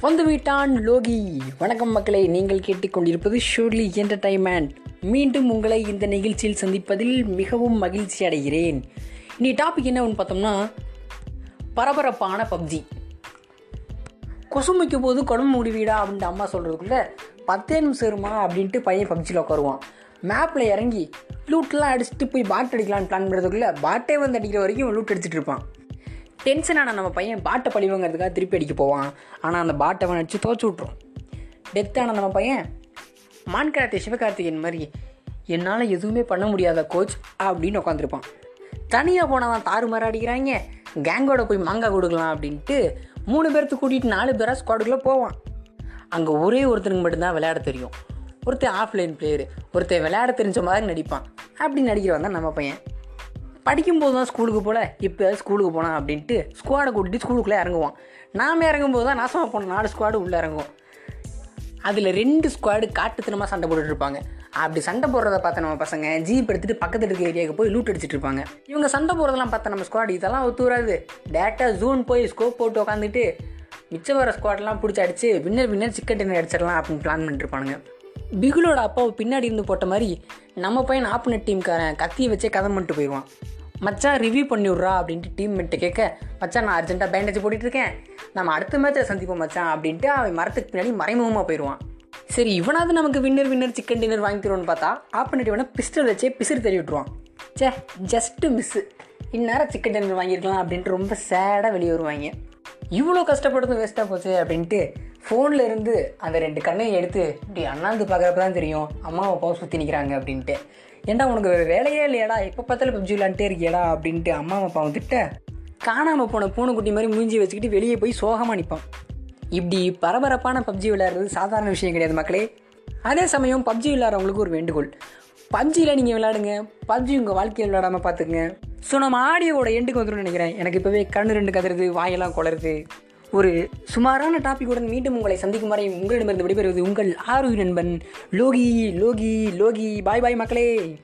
வந்து வீட்டான் லோகி. வணக்கம் மக்களை நீங்கள் கேட்டுக்கொண்டிருப்பது ஷூர்லி என்டர்டைன்மெண்ட் மீண்டும் உங்களை இந்த நிகழ்ச்சியில் சந்திப்பதில் மிகவும் மகிழ்ச்சி அடைகிறேன். இனி டாபிக் என்ன ஒன்று பார்த்தோம்னா பரபரப்பான பப்ஜி. கொசுமைக்கு போது குடம்பு முடிவீடா அப்படின்ட்டு அம்மா சொல்கிறதுக்குள்ள பத்தே நிமிஷம் இருமா அப்படின்ட்டு பையன் பப்ஜியில் உட்காருவான். மேப்பில் இறங்கி லூட்லாம் அடிச்சுட்டு போய் பாட் அடிக்கலான்னு பிளான் பண்ணுறதுக்குள்ளே பாட்டே வந்து அடிக்கிற வரைக்கும் லூட் அடிச்சிட்டு இருப்பான். டென்ஷனான நம்ம பையன் பாட்டை பழிவங்கிறதுக்காக திருப்பி அடிக்க போவான். ஆனால் அந்த பாட்டை அவன் அடித்து தோச்சு விட்ரும் டெத்தான நம்ம பையன் மான்கராத்தே சிவகார்த்திகேயன் மாதிரி என்னால் எதுவுமே பண்ண முடியாத கோச் அப்படின்னு உட்காந்துருப்பான் தனியாக போனவன் தாறுமாற அடிக்கிறாங்க. கேங்கோட போய் மாங்காய் கொடுக்கலாம் அப்படின்ட்டு மூணு பேர்த்து கூட்டிகிட்டு நாலு பேராக ஸ்குவாடுக்குள்ளே போவான். அங்கே ஒரே ஒருத்தனுக்கு மட்டும்தான் விளையாட தெரியும். ஒருத்தன் ஆஃப்லைன் பிளேயரு ஒருத்தன் விளையாட தெரிஞ்ச மாதிரி நடிப்பான். அப்படி நடிக்கிறவன் தான் நம்ம பையன். படிக்கும்போது தான் ஸ்கூலுக்கு போல இப்போ ஸ்கூலுக்கு போனான் அப்படின்ட்டு ஸ்குவாடை கூட்டிட்டு ஸ்கூலுக்குள்ளே இறங்குவான். நாம் இறங்கும்போது தான் நாசமாக போன நாலு ஸ்குவாடு உள்ளே இறங்குவோம் அதில் ரெண்டு ஸ்குவாடு காட்டுத்தனமாக சண்டை போட்டுட்டு இருப்பாங்க. அப்படி சண்டை போடுறத பார்த்த நம்ம பசங்க ஜீப் எடுத்துகிட்டு பக்கத்து இருக்க ஏரியாவுக்கு போய் லூட் அடிச்சிட்டு இருப்பாங்க. இவங்க சண்டை போடுறதெல்லாம் பார்த்த நம்ம ஸ்குவாட் இதெல்லாம் ஒத்து வராது. டேரெக்டாக ஜூன் போய் ஸ்கோப் போட்டு உட்காந்துட்டு மிச்சம் வர ஸ்குவாட்லாம் பிடிச்சி அடிச்சு வின்னர் வின்னர் சிக்கன் டின்னர் அடிச்சிடலாம் அப்படின்னு பிளான் பண்ணிட்டு இருப்பானுங்க. பிகுலோட அப்பாவை பின்னாடி இருந்து போட்ட மாதிரி நம்ம பையன் ஆப்பனட் டீம்காரன் கத்தியை வச்சே கதை பண்ணிட்டு போயிடுவான். மச்சான் ரிவ்யூ பண்ணி விட்றா அப்படின்ட்டு டீம் மெட்டு கேட்க மச்சான் நான் அர்ஜென்ட்டாக பேண்டேஜ் போட்டுட்டு இருக்கேன் நம்ம அடுத்த மேட்சை சந்திப்போம் மச்சான் அப்படின்ட்டு அவன் மரத்துக்கு பின்னாடி மறைமுகமாக போயிடுவான். சரி இவனாவது நமக்கு வின்னர் வின்னர் சிக்கன் டின்னர் வாங்கி தருவோன்னு பார்த்தா ஆப்பனேட் இவனை பிஸ்டல் வச்சே பிசிறு தெரிய விட்டுருவான். சே ஜஸ்ட்டு மிஸ்ஸு இந்நேரம் சிக்கன் டின்னர் வாங்கியிருக்கலாம் அப்படின்ட்டு ரொம்ப சேடாக வெளியே வருவாங்க. இவ்வளோ கஷ்டப்படுறதும் வேஸ்ட்டாக போச்சு அப்படின்ட்டு ஃபோனில் இருந்து அந்த ரெண்டு கண்ணையும் எடுத்து இப்படி அண்ணாந்து பார்க்குறப்ப தான் தெரியும். அம்மா அப்பாவும் சுற்றி நிற்கிறாங்க அப்படின்ட்டு. ஏன்டா உனக்கு வேலையே இல்லையாடா? எப்போ பார்த்தாலும் பப்ஜி விளாண்டே இருக்கியடா? அப்படின்ட்டு அம்மா அப்பாவும் திட்ட காணாமல் போன பூனைக்குட்டி மாதிரி மூஞ்சி வச்சுக்கிட்டு வெளியே போய் சோகமாக நிற்பான் இப்படி பரபரப்பான பப்ஜி விளையாடுறது சாதாரண விஷயம் கிடையாது மக்களே. அதே சமயம் பப்ஜி விளையாடுறவங்களுக்கு ஒரு வேண்டுகோள். பப்ஜியில் நீங்கள் விளையாடுங்க. பப்ஜி உங்கள் வாழ்க்கையில் விளையாடாமல் பார்த்துக்குங்க. ஸோ நம்ம ஆடியோவோட எண்டுக்கு வந்துடும் நினைக்கிறேன். எனக்கு இப்போவே கண்ணு ரெண்டு கதறுது வாயெல்லாம் குளருது ஒரு சுமாரான டாப்பிக்குடன் மீண்டும் உங்களை சந்திக்கும் வரை உங்களிடமிருந்து விடைபெறுவது உங்கள் ஆறு நண்பன் லோகி லோகி லோகி. பாய் பாய் மக்களே.